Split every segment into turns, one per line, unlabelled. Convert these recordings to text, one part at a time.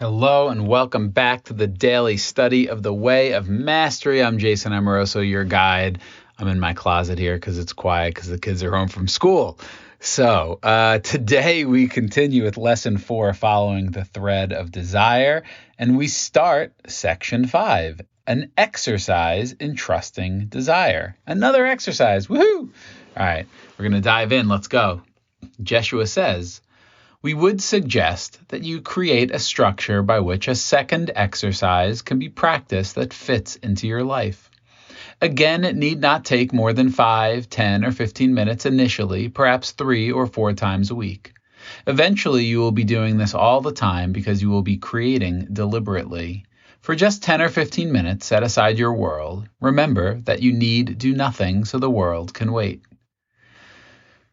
Hello and welcome back to the daily study of the way of mastery. I'm Jason Amoroso, your guide. I'm in my closet here because it's quiet because the kids are home from school. So, uh, today we continue with lesson four, following the thread of desire, and we start section five an exercise in trusting desire. Another exercise. Woohoo! All right, we're going to dive in. Let's go. Jeshua says, we would suggest that you create a structure by which a second exercise can be practiced that fits into your life. Again, it need not take more than 5, 10, or 15 minutes initially, perhaps three or four times a week. Eventually, you will be doing this all the time because you will be creating deliberately. For just 10 or 15 minutes, set aside your world. Remember that you need do nothing so the world can wait.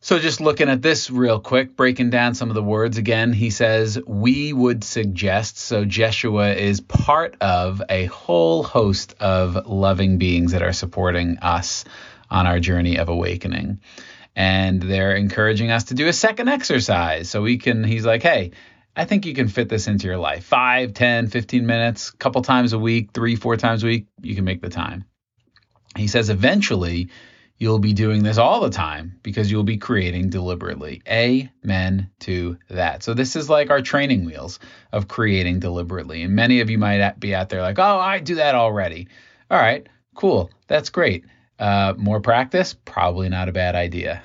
So, just looking at this real quick, breaking down some of the words again, he says, We would suggest. So, Jeshua is part of a whole host of loving beings that are supporting us on our journey of awakening. And they're encouraging us to do a second exercise. So, we can, he's like, Hey, I think you can fit this into your life. Five, ten, fifteen minutes, a couple times a week, three, four times a week, you can make the time. He says, Eventually, You'll be doing this all the time because you'll be creating deliberately. Amen to that. So, this is like our training wheels of creating deliberately. And many of you might be out there like, oh, I do that already. All right, cool. That's great. Uh, more practice, probably not a bad idea.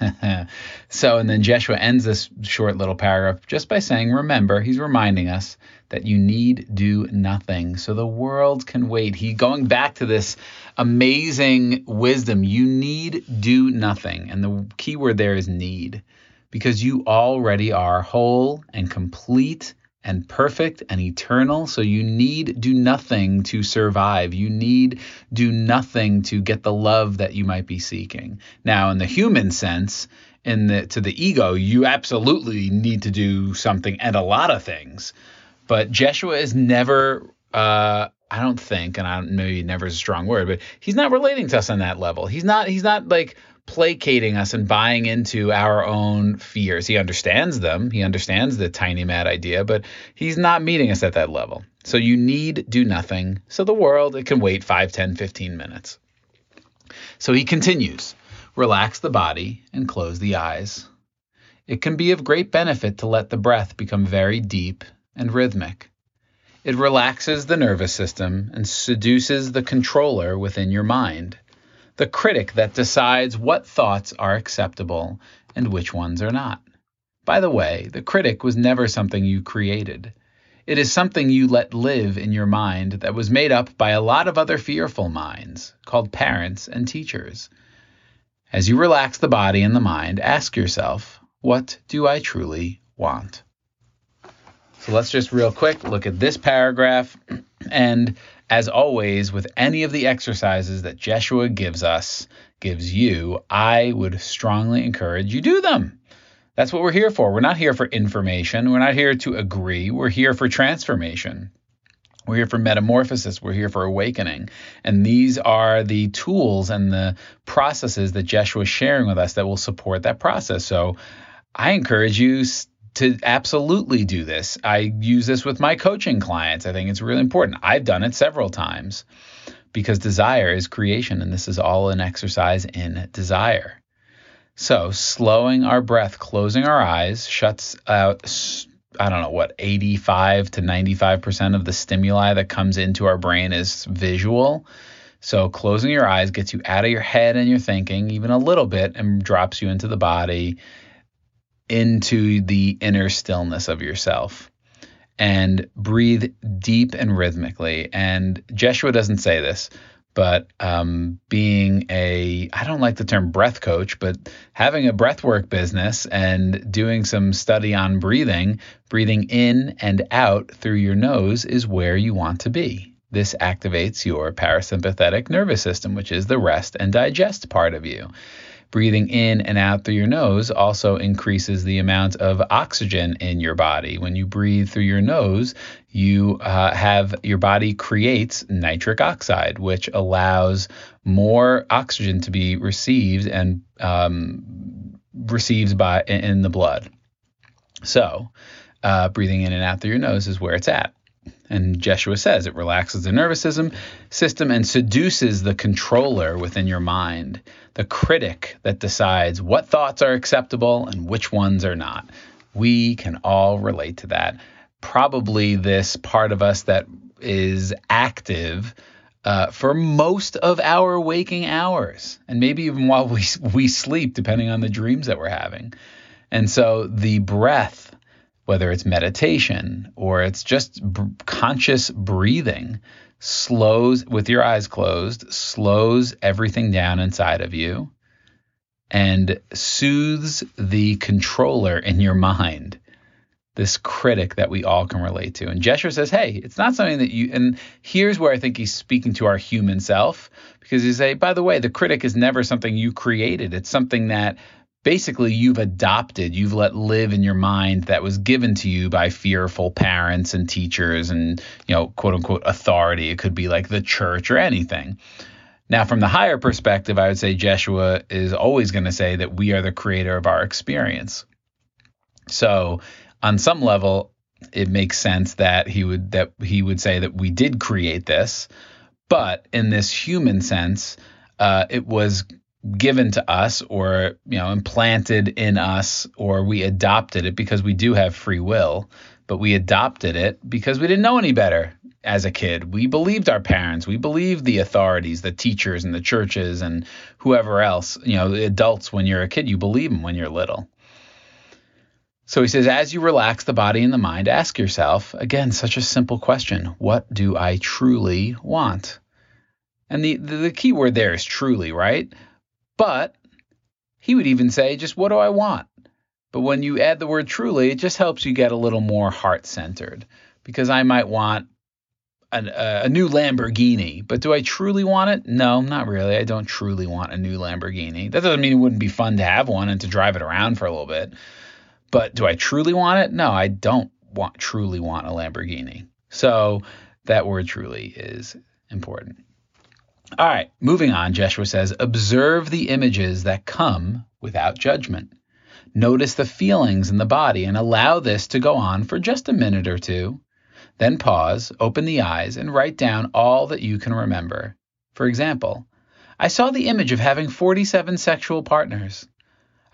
so, and then Jeshua ends this short little paragraph just by saying, remember, he's reminding us that you need do nothing so the world can wait. He going back to this amazing wisdom. You need do nothing. And the key word there is need because you already are whole and complete and perfect and eternal. So you need do nothing to survive. You need do nothing to get the love that you might be seeking. Now, in the human sense, in the to the ego, you absolutely need to do something and a lot of things. But Jeshua is never uh, I don't think, and I don't maybe never is a strong word, but he's not relating to us on that level. He's not he's not like placating us and buying into our own fears. He understands them. He understands the tiny mad idea, but he's not meeting us at that level. So you need do nothing. So the world, it can wait 5, 10, 15 minutes. So he continues relax the body and close the eyes. It can be of great benefit to let the breath become very deep and rhythmic. It relaxes the nervous system and seduces the controller within your mind the critic that decides what thoughts are acceptable and which ones are not. By the way, the critic was never something you created. It is something you let live in your mind that was made up by a lot of other fearful minds, called parents and teachers. As you relax the body and the mind, ask yourself, what do I truly want? So let's just real quick look at this paragraph and as always, with any of the exercises that Jeshua gives us, gives you, I would strongly encourage you do them. That's what we're here for. We're not here for information. We're not here to agree. We're here for transformation. We're here for metamorphosis. We're here for awakening. And these are the tools and the processes that Jeshua is sharing with us that will support that process. So I encourage you to absolutely do this. I use this with my coaching clients. I think it's really important. I've done it several times because desire is creation, and this is all an exercise in desire. So, slowing our breath, closing our eyes, shuts out, I don't know what, 85 to 95% of the stimuli that comes into our brain is visual. So, closing your eyes gets you out of your head and your thinking, even a little bit, and drops you into the body into the inner stillness of yourself and breathe deep and rhythmically. And Jeshua doesn't say this, but um, being a, I don't like the term breath coach, but having a breathwork business and doing some study on breathing, breathing in and out through your nose is where you want to be. This activates your parasympathetic nervous system, which is the rest and digest part of you breathing in and out through your nose also increases the amount of oxygen in your body. When you breathe through your nose, you uh, have your body creates nitric oxide, which allows more oxygen to be received and um, received by in the blood. So, uh, breathing in and out through your nose is where it's at. And Jeshua says it relaxes the nervous system, and seduces the controller within your mind, the critic that decides what thoughts are acceptable and which ones are not. We can all relate to that. Probably this part of us that is active uh, for most of our waking hours, and maybe even while we we sleep, depending on the dreams that we're having. And so the breath whether it's meditation or it's just b- conscious breathing, slows with your eyes closed, slows everything down inside of you and soothes the controller in your mind, this critic that we all can relate to. And Jeshua says, hey, it's not something that you, and here's where I think he's speaking to our human self, because he say, by the way, the critic is never something you created. It's something that basically you've adopted, you've let live in your mind that was given to you by fearful parents and teachers and, you know, quote unquote authority. It could be like the church or anything. Now, from the higher perspective, I would say Jeshua is always going to say that we are the creator of our experience. So, on some level, it makes sense that he would that he would say that we did create this, but in this human sense, uh, it was given to us or you know implanted in us or we adopted it because we do have free will but we adopted it because we didn't know any better as a kid. We believed our parents. We believed the authorities the teachers and the churches and whoever else you know the adults when you're a kid you believe them when you're little. So he says as you relax the body and the mind ask yourself again such a simple question what do i truly want? And the, the, the key word there is truly, right? But he would even say, just what do I want? But when you add the word truly, it just helps you get a little more heart centered because I might want an, uh, a new Lamborghini, but do I truly want it? No, not really. I don't truly want a new Lamborghini. That doesn't mean it wouldn't be fun to have one and to drive it around for a little bit. But do I truly want it? No, I don't want truly want a Lamborghini. So that word truly is important. All right, moving on, Jeshua says, observe the images that come without judgment. Notice the feelings in the body and allow this to go on for just a minute or two. Then pause, open the eyes, and write down all that you can remember. For example, I saw the image of having 47 sexual partners.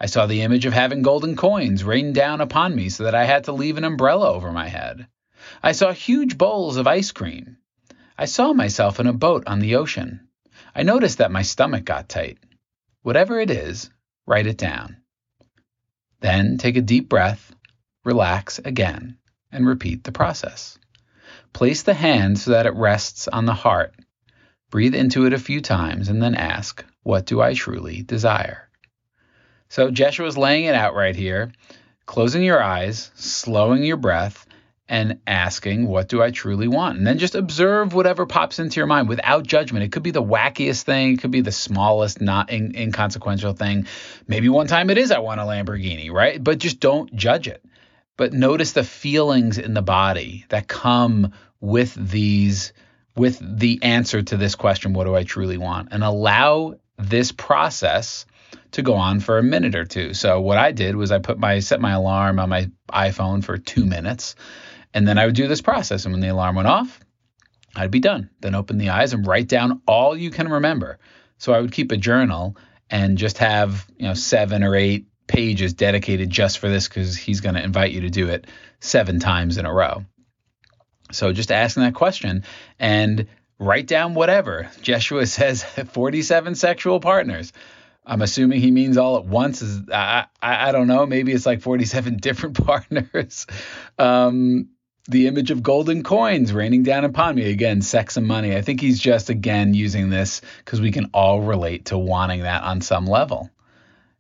I saw the image of having golden coins rain down upon me so that I had to leave an umbrella over my head. I saw huge bowls of ice cream. I saw myself in a boat on the ocean. I noticed that my stomach got tight. Whatever it is, write it down. Then take a deep breath, relax again, and repeat the process. Place the hand so that it rests on the heart. Breathe into it a few times and then ask, What do I truly desire? So Jeshua is laying it out right here, closing your eyes, slowing your breath, and asking, What do I truly want? And then just observe whatever pops into your mind without judgment. It could be the wackiest thing, it could be the smallest, not in, inconsequential thing. Maybe one time it is, I want a Lamborghini, right? But just don't judge it. But notice the feelings in the body that come with these, with the answer to this question, What do I truly want? And allow this process to go on for a minute or two. So what I did was I put my set my alarm on my iPhone for 2 minutes and then I would do this process. And when the alarm went off, I'd be done. Then open the eyes and write down all you can remember. So I would keep a journal and just have, you know, seven or eight pages dedicated just for this because he's going to invite you to do it seven times in a row. So just asking that question and write down whatever. Jeshua says 47 sexual partners. I'm assuming he means all at once. Is I, I, I don't know. Maybe it's like 47 different partners. Um, the image of golden coins raining down upon me. Again, sex and money. I think he's just, again, using this because we can all relate to wanting that on some level.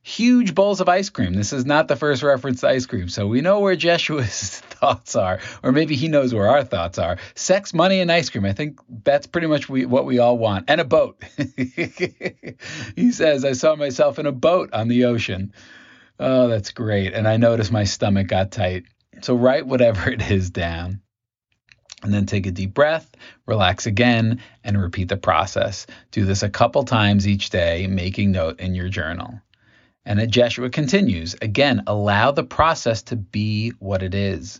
Huge bowls of ice cream. This is not the first reference to ice cream, so we know where Jeshua's thoughts are, or maybe he knows where our thoughts are. Sex, money, and ice cream. I think that's pretty much we, what we all want. And a boat. he says, I saw myself in a boat on the ocean. Oh, that's great. And I noticed my stomach got tight. So write whatever it is down. And then take a deep breath, relax again, and repeat the process. Do this a couple times each day, making note in your journal. And Jeshua continues again, allow the process to be what it is.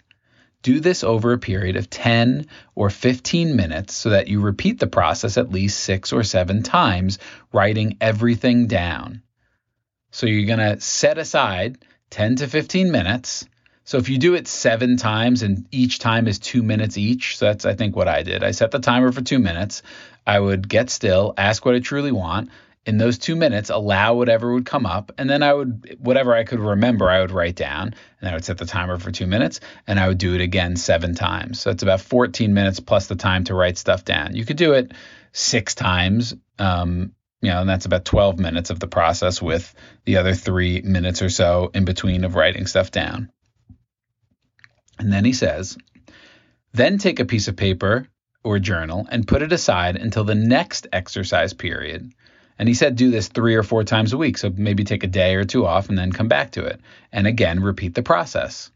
Do this over a period of 10 or 15 minutes so that you repeat the process at least six or seven times, writing everything down. So you're going to set aside 10 to 15 minutes. So if you do it seven times and each time is two minutes each, so that's I think what I did. I set the timer for two minutes. I would get still, ask what I truly want. In those two minutes, allow whatever would come up, and then I would whatever I could remember, I would write down, and I would set the timer for two minutes, and I would do it again seven times. So it's about 14 minutes plus the time to write stuff down. You could do it six times, um, you know, and that's about 12 minutes of the process with the other three minutes or so in between of writing stuff down. And then he says, then take a piece of paper or journal and put it aside until the next exercise period. And he said do this three or four times a week. So maybe take a day or two off and then come back to it. And again, repeat the process.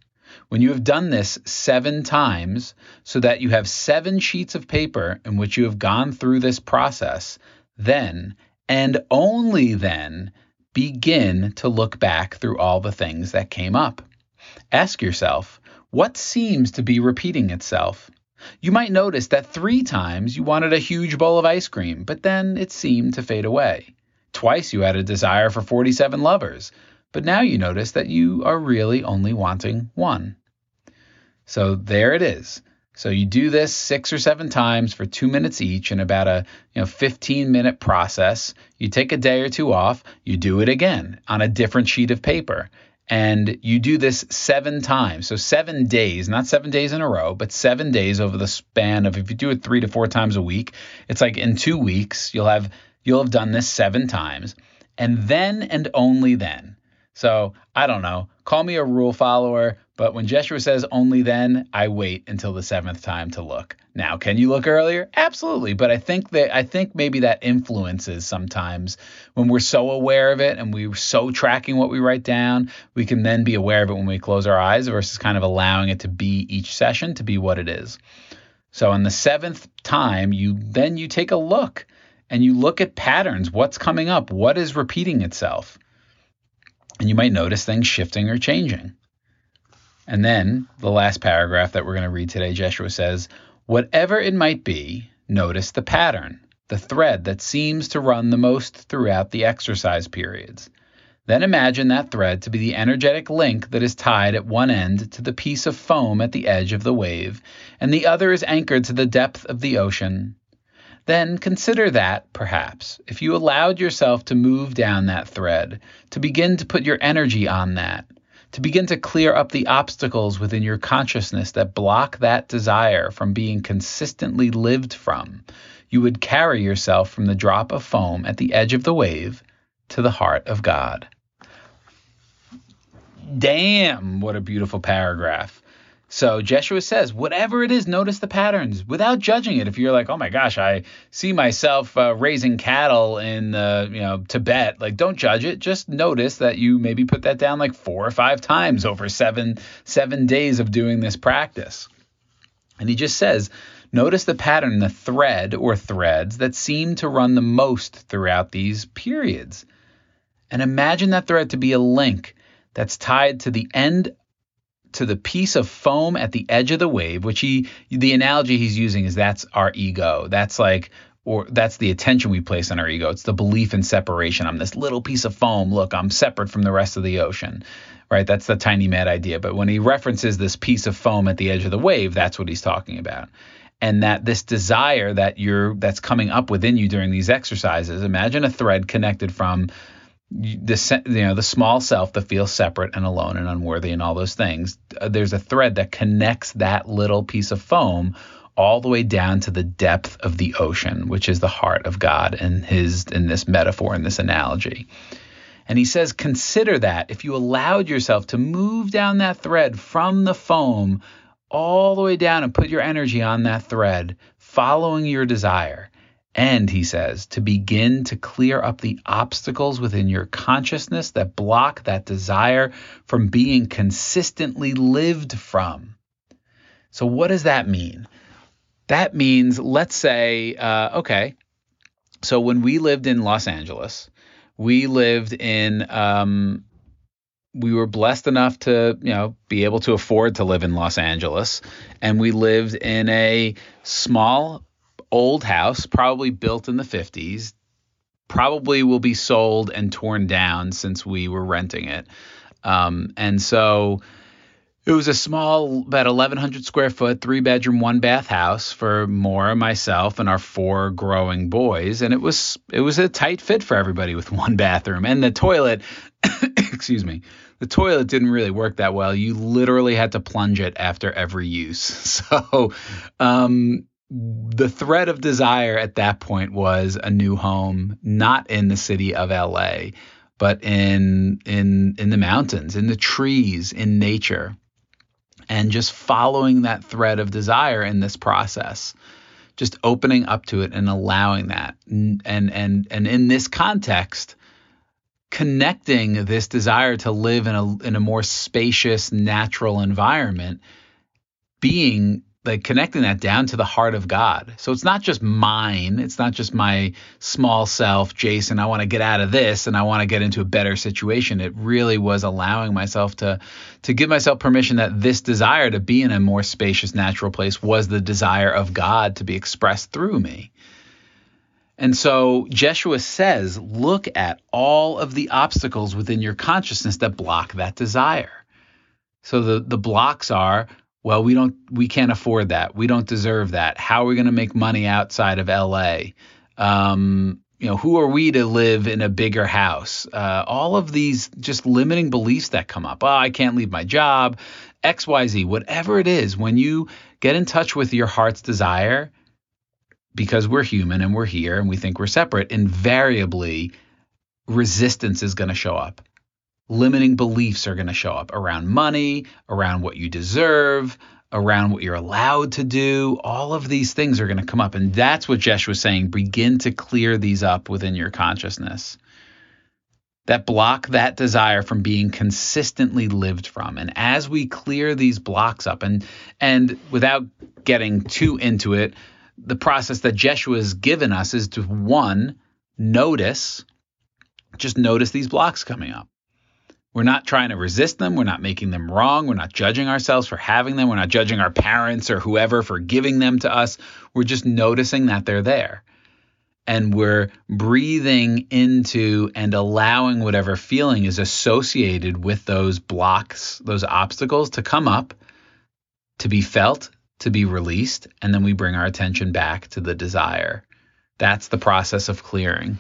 When you have done this seven times, so that you have seven sheets of paper in which you have gone through this process, then and only then begin to look back through all the things that came up. Ask yourself, what seems to be repeating itself? You might notice that three times you wanted a huge bowl of ice cream, but then it seemed to fade away. Twice you had a desire for 47 lovers, but now you notice that you are really only wanting one. So there it is. So you do this six or seven times for two minutes each in about a you know 15 minute process. You take a day or two off, you do it again on a different sheet of paper and you do this seven times. So seven days, not seven days in a row, but seven days over the span of if you do it three to four times a week, it's like in two weeks you'll have you'll have done this seven times, and then and only then. So I don't know. Call me a rule follower, but when Jeshua says only then, I wait until the seventh time to look. Now, can you look earlier? Absolutely, but I think that I think maybe that influences sometimes when we're so aware of it and we're so tracking what we write down, we can then be aware of it when we close our eyes versus kind of allowing it to be each session to be what it is. So on the seventh time, you then you take a look and you look at patterns, what's coming up, what is repeating itself. And you might notice things shifting or changing. And then the last paragraph that we're going to read today, Jeshua says, Whatever it might be, notice the pattern, the thread that seems to run the most throughout the exercise periods. Then imagine that thread to be the energetic link that is tied at one end to the piece of foam at the edge of the wave, and the other is anchored to the depth of the ocean. Then consider that, perhaps, if you allowed yourself to move down that thread, to begin to put your energy on that, to begin to clear up the obstacles within your consciousness that block that desire from being consistently lived from, you would carry yourself from the drop of foam at the edge of the wave to the heart of God. Damn, what a beautiful paragraph. So Jeshua says, whatever it is, notice the patterns without judging it. If you're like, oh my gosh, I see myself uh, raising cattle in uh, you know Tibet, like don't judge it. Just notice that you maybe put that down like four or five times over seven seven days of doing this practice. And he just says, notice the pattern, the thread or threads that seem to run the most throughout these periods. And imagine that thread to be a link that's tied to the end to the piece of foam at the edge of the wave, which he the analogy he's using is that's our ego. That's like or that's the attention we place on our ego. It's the belief in separation. I'm this little piece of foam. Look, I'm separate from the rest of the ocean. Right? That's the tiny mad idea. But when he references this piece of foam at the edge of the wave, that's what he's talking about. And that this desire that you're that's coming up within you during these exercises, imagine a thread connected from the you know the small self that feels separate and alone and unworthy and all those things uh, there's a thread that connects that little piece of foam all the way down to the depth of the ocean which is the heart of god and his in this metaphor in this analogy. And he says consider that if you allowed yourself to move down that thread from the foam all the way down and put your energy on that thread following your desire and, he says, to begin to clear up the obstacles within your consciousness that block that desire from being consistently lived from. So, what does that mean? That means, let's say, uh, okay, so when we lived in Los Angeles, we lived in um, we were blessed enough to, you know, be able to afford to live in Los Angeles. And we lived in a small old house, probably built in the 50s, probably will be sold and torn down since we were renting it. Um, and so it was a small, about 1,100 square foot, three bedroom, one bath house for Maura, myself, and our four growing boys. And it was it was a tight fit for everybody with one bathroom and the toilet. excuse me. The toilet didn't really work that well. You literally had to plunge it after every use. So, um, the thread of desire at that point was a new home, not in the city of LA, but in in in the mountains, in the trees, in nature. And just following that thread of desire in this process, just opening up to it and allowing that. And and and in this context, connecting this desire to live in a in a more spacious, natural environment being like connecting that down to the heart of God. So it's not just mine. It's not just my small self, Jason. I want to get out of this and I want to get into a better situation. It really was allowing myself to to give myself permission that this desire to be in a more spacious, natural place was the desire of God to be expressed through me. And so Jeshua says, look at all of the obstacles within your consciousness that block that desire. So the the blocks are well, we don't, we can't afford that. We don't deserve that. How are we going to make money outside of LA? Um, you know, who are we to live in a bigger house? Uh, all of these just limiting beliefs that come up. Oh, I can't leave my job, X, Y, Z, whatever it is. When you get in touch with your heart's desire, because we're human and we're here and we think we're separate, invariably resistance is going to show up limiting beliefs are going to show up around money, around what you deserve, around what you're allowed to do. All of these things are going to come up. And that's what Jeshua's saying. Begin to clear these up within your consciousness that block that desire from being consistently lived from. And as we clear these blocks up and and without getting too into it, the process that Jeshua has given us is to one, notice, just notice these blocks coming up. We're not trying to resist them. We're not making them wrong. We're not judging ourselves for having them. We're not judging our parents or whoever for giving them to us. We're just noticing that they're there. And we're breathing into and allowing whatever feeling is associated with those blocks, those obstacles to come up, to be felt, to be released. And then we bring our attention back to the desire. That's the process of clearing.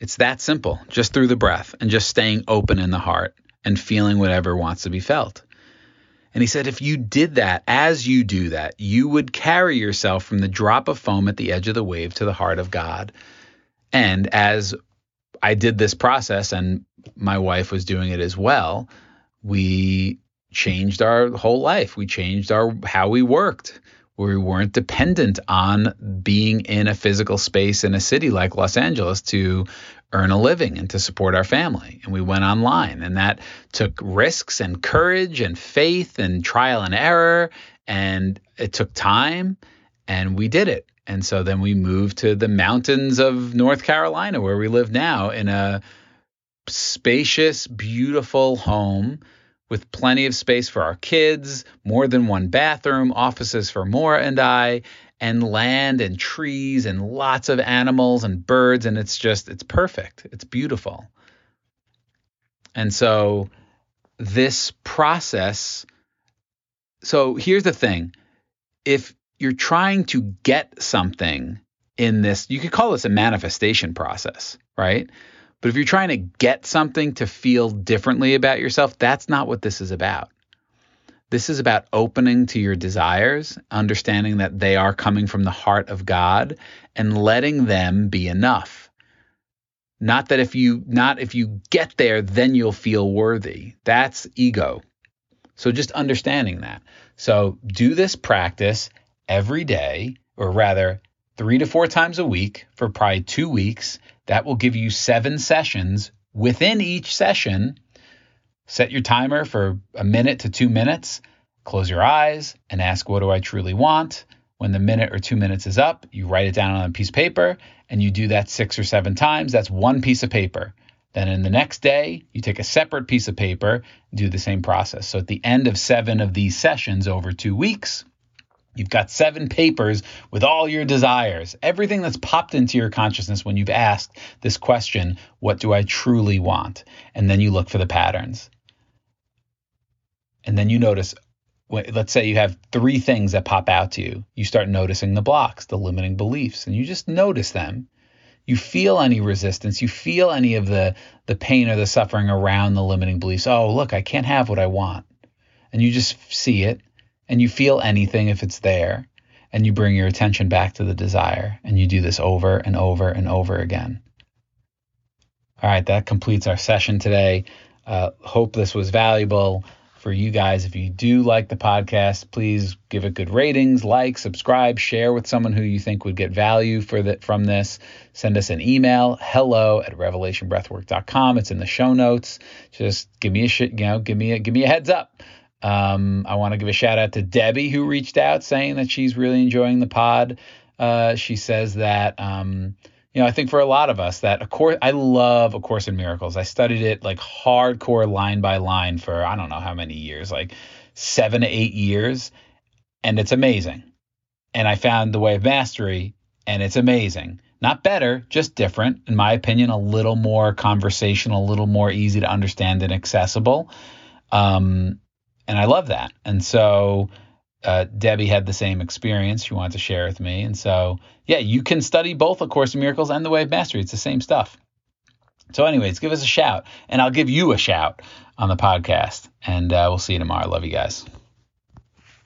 It's that simple, just through the breath and just staying open in the heart and feeling whatever wants to be felt. And he said, if you did that, as you do that, you would carry yourself from the drop of foam at the edge of the wave to the heart of God. And as I did this process, and my wife was doing it as well, we changed our whole life. We changed our how we worked where we weren't dependent on being in a physical space in a city like Los Angeles to earn a living and to support our family. And we went online, and that took risks and courage and faith and trial and error. And it took time, and we did it. And so then we moved to the mountains of North Carolina, where we live now, in a spacious, beautiful home with plenty of space for our kids, more than one bathroom, offices for Maura and I, and land and trees and lots of animals and birds. And it's just, it's perfect. It's beautiful. And so this process, so here's the thing if you're trying to get something in this, you could call this a manifestation process, right? But if you're trying to get something to feel differently about yourself, that's not what this is about. This is about opening to your desires, understanding that they are coming from the heart of God and letting them be enough. Not that if you not if you get there then you'll feel worthy. That's ego. So just understanding that. So do this practice every day or rather 3 to 4 times a week for probably 2 weeks that will give you seven sessions. Within each session, set your timer for a minute to two minutes, close your eyes, and ask, What do I truly want? When the minute or two minutes is up, you write it down on a piece of paper and you do that six or seven times. That's one piece of paper. Then in the next day, you take a separate piece of paper, do the same process. So at the end of seven of these sessions over two weeks, You've got seven papers with all your desires, everything that's popped into your consciousness when you've asked this question, What do I truly want? And then you look for the patterns. And then you notice, let's say you have three things that pop out to you. You start noticing the blocks, the limiting beliefs, and you just notice them. You feel any resistance, you feel any of the, the pain or the suffering around the limiting beliefs. Oh, look, I can't have what I want. And you just see it and you feel anything if it's there and you bring your attention back to the desire and you do this over and over and over again. All right, that completes our session today. Uh, hope this was valuable for you guys. If you do like the podcast, please give it good ratings, like, subscribe, share with someone who you think would get value for the, from this. Send us an email, hello at revelationbreathwork.com. It's in the show notes. Just give me a sh- you know, give me a give me a heads up. Um, I want to give a shout out to Debbie who reached out saying that she's really enjoying the pod. Uh, she says that um, you know I think for a lot of us that a course I love A Course in Miracles. I studied it like hardcore line by line for I don't know how many years, like seven to eight years, and it's amazing. And I found the way of mastery, and it's amazing. Not better, just different, in my opinion, a little more conversational, a little more easy to understand and accessible. Um, and I love that. And so uh, Debbie had the same experience. She wanted to share with me. And so, yeah, you can study both A Course in Miracles and The Way of Mastery. It's the same stuff. So, anyways, give us a shout, and I'll give you a shout on the podcast. And uh, we'll see you tomorrow. Love you guys.